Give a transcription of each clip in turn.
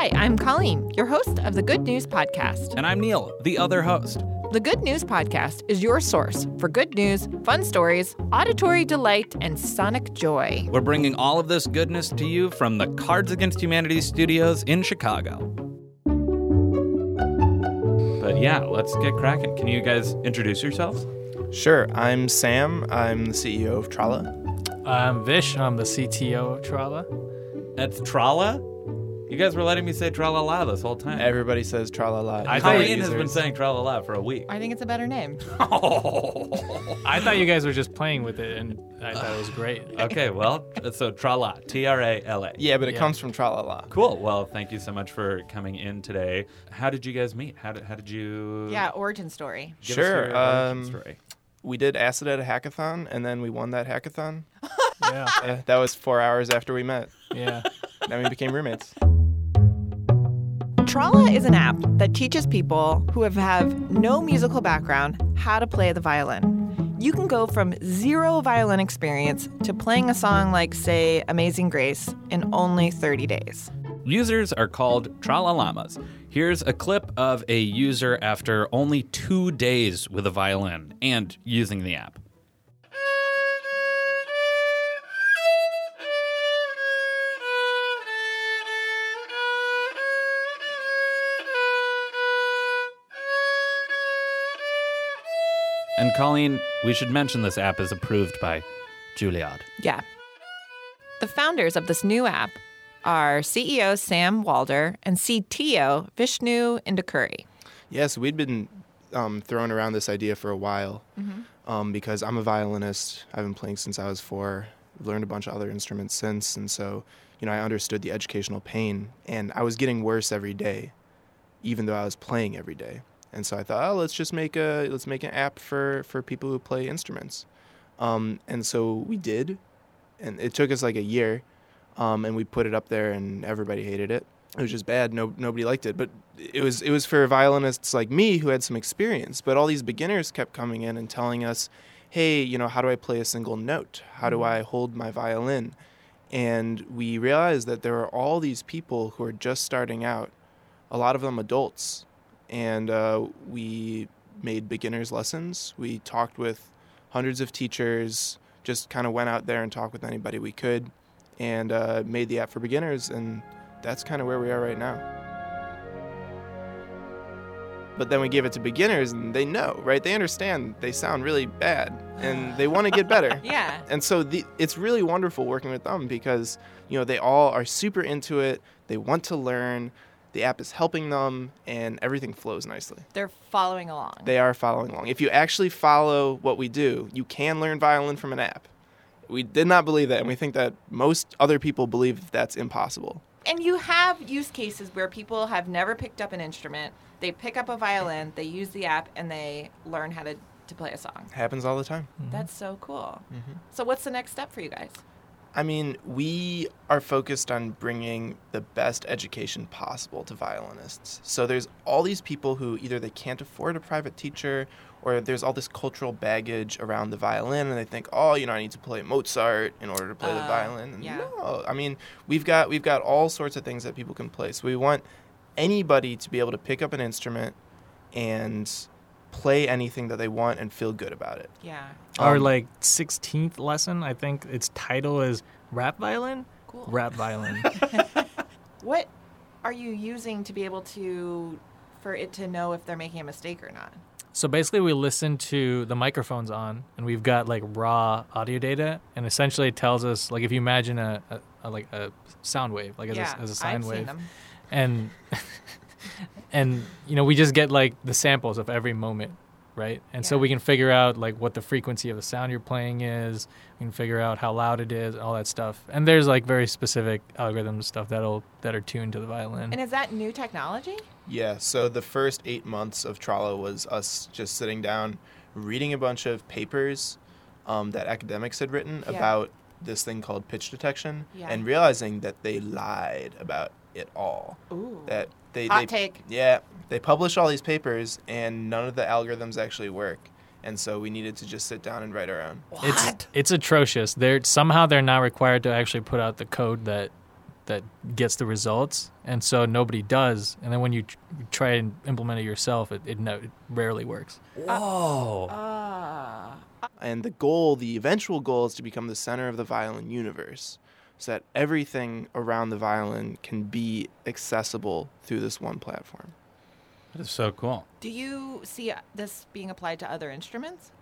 Hi, I'm Colleen, your host of the Good News Podcast. And I'm Neil, the other host. The Good News Podcast is your source for good news, fun stories, auditory delight, and sonic joy. We're bringing all of this goodness to you from the Cards Against Humanity studios in Chicago. But yeah, let's get cracking. Can you guys introduce yourselves? Sure. I'm Sam. I'm the CEO of Trala. I'm Vish. I'm the CTO of Trala. It's Trala? You guys were letting me say tralala this whole time. Everybody says Trala. I thought Colleen has been saying tralala for a week. I think it's a better name. I thought you guys were just playing with it, and I thought it was great. okay, well, so trala, T R A L A. Yeah, but it Yeah. comes from Tralala. Cool. Well, thank you so much for coming in today. How did you guys meet? How did, how did you? Yeah, origin story. Give Sure, Us your origin um, story. We did acid at a hackathon, and then we won that hackathon. Yeah, Uh, that was four hours after we met. yeah. Then we became roommates. Trala is an app that teaches people who have, have no musical background how to play the violin. You can go from zero violin experience to playing a song like, say, Amazing Grace in only 30 days. Users are called tralalamas. Here's a clip of a user after only two days with a violin and using the app. And Colleen, we should mention this app is approved by Juilliard. Yeah. The founders of this new app are CEO Sam Walder and CTO Vishnu Indukuri. Yes, we'd been um, throwing around this idea for a while um, because I'm a violinist. I've been playing since I was four. I've learned a bunch of other instruments since, and so you know I understood the educational pain, and I was getting worse every day, even though I was playing every day. And so I thought, oh, let's just make a let's make an app for for people who play instruments. Um, and so we did, and it took us like a year, um, and we put it up there, and everybody hated it. It was just bad. No, nobody liked it. But it was it was for violinists like me who had some experience. But all these beginners kept coming in and telling us, "Hey, you know, how do I play a single note? How do I hold my violin?" And we realized that there are all these people who are just starting out, a lot of them adults, and uh, we made beginners lessons. We talked with hundreds of teachers, just kind of went out there and talked with anybody we could, and uh, made the app for beginners. And that's kind of where we are right now. But then we give it to beginners, and they know, right? They understand they sound really bad, and they want to get better. Yeah. And so the, it's really wonderful working with them because you know they all are super into it. They want to learn. The app is helping them, and everything flows nicely. They're following along. They are following along. If you actually follow what we do, you can learn violin from an app. We did not believe that, and we think that most other people believe that's impossible. and you have use cases where people have never picked up an instrument. They pick up a violin, they use the app, and they learn how to, to play a song. happens all the time. That's so cool. Mm-hmm. So, what's the next step for you guys? I mean, we are focused on bringing the best education possible to violinists. So there's all these people who either they can't afford a private teacher or there's all this cultural baggage around the violin and they think, "Oh, you know, I need to play Mozart in order to play the Uh, violin." And yeah. No, I mean, we've got we've got all sorts of things that people can play. So we want anybody to be able to pick up an instrument and play anything that they want and feel good about it. Yeah. Our Um, like 16th lesson, I think its title is rap violin. Cool. Rap violin. What are you using to be able to, for it to know if they're making a mistake or not? so basically, we listen to the microphones on, and we've got like raw audio data, and essentially it tells us like if you imagine a, a, a like a sound wave, like as yeah. a, as a sine I've wave, Seen them. and and you know we just get like the samples of every moment right? And so we can figure out like what the frequency of the sound you're playing is. We can figure out how loud it is all that stuff. And there's like very specific algorithms stuff that'll that are tuned to the violin. And is that new technology? Yeah, so the first eight months of Trala was us just sitting down, reading a bunch of papers um, that academics had written Yeah. about this thing called pitch detection, Yeah. and realizing that they lied about it all. Ooh. That they, Hot they take. yeah they publish all these papers, and none of the algorithms actually work, and so we needed to just sit down and write our own. it's it's atrocious they're somehow they're not required to actually put out the code that that gets the results, and so nobody does. And then when you tr- try and implement it yourself, it, it, no, it rarely works. Whoa. Ah. And the goal, the eventual goal, is to become the center of the violin universe, so that everything around the violin can be accessible through this one platform. That is so cool. Do you see this being applied to other instruments?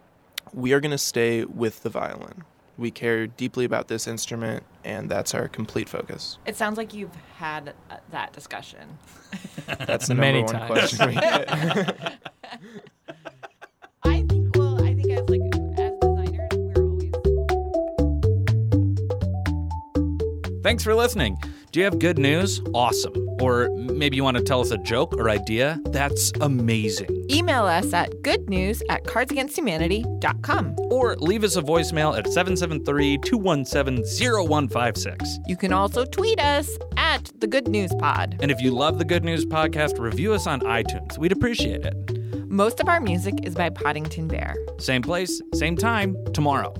We are going to stay with the violin. We care deeply about this instrument, and that's our complete focus. It sounds like you've had uh, that discussion. That's the Many number one times. Thanks for listening. Do you have good news? Awesome. Or maybe you want to tell us a joke or idea? That's amazing. Email us at goodnews at cardsagainsthumanity.com. Or leave us a voicemail at 773 217 0156. You can also tweet us at the Good News Pod. And if you love the Good News Podcast, review us on iTunes. We'd appreciate it. Most of our music is by Poddington Bear. Same place, same time, tomorrow.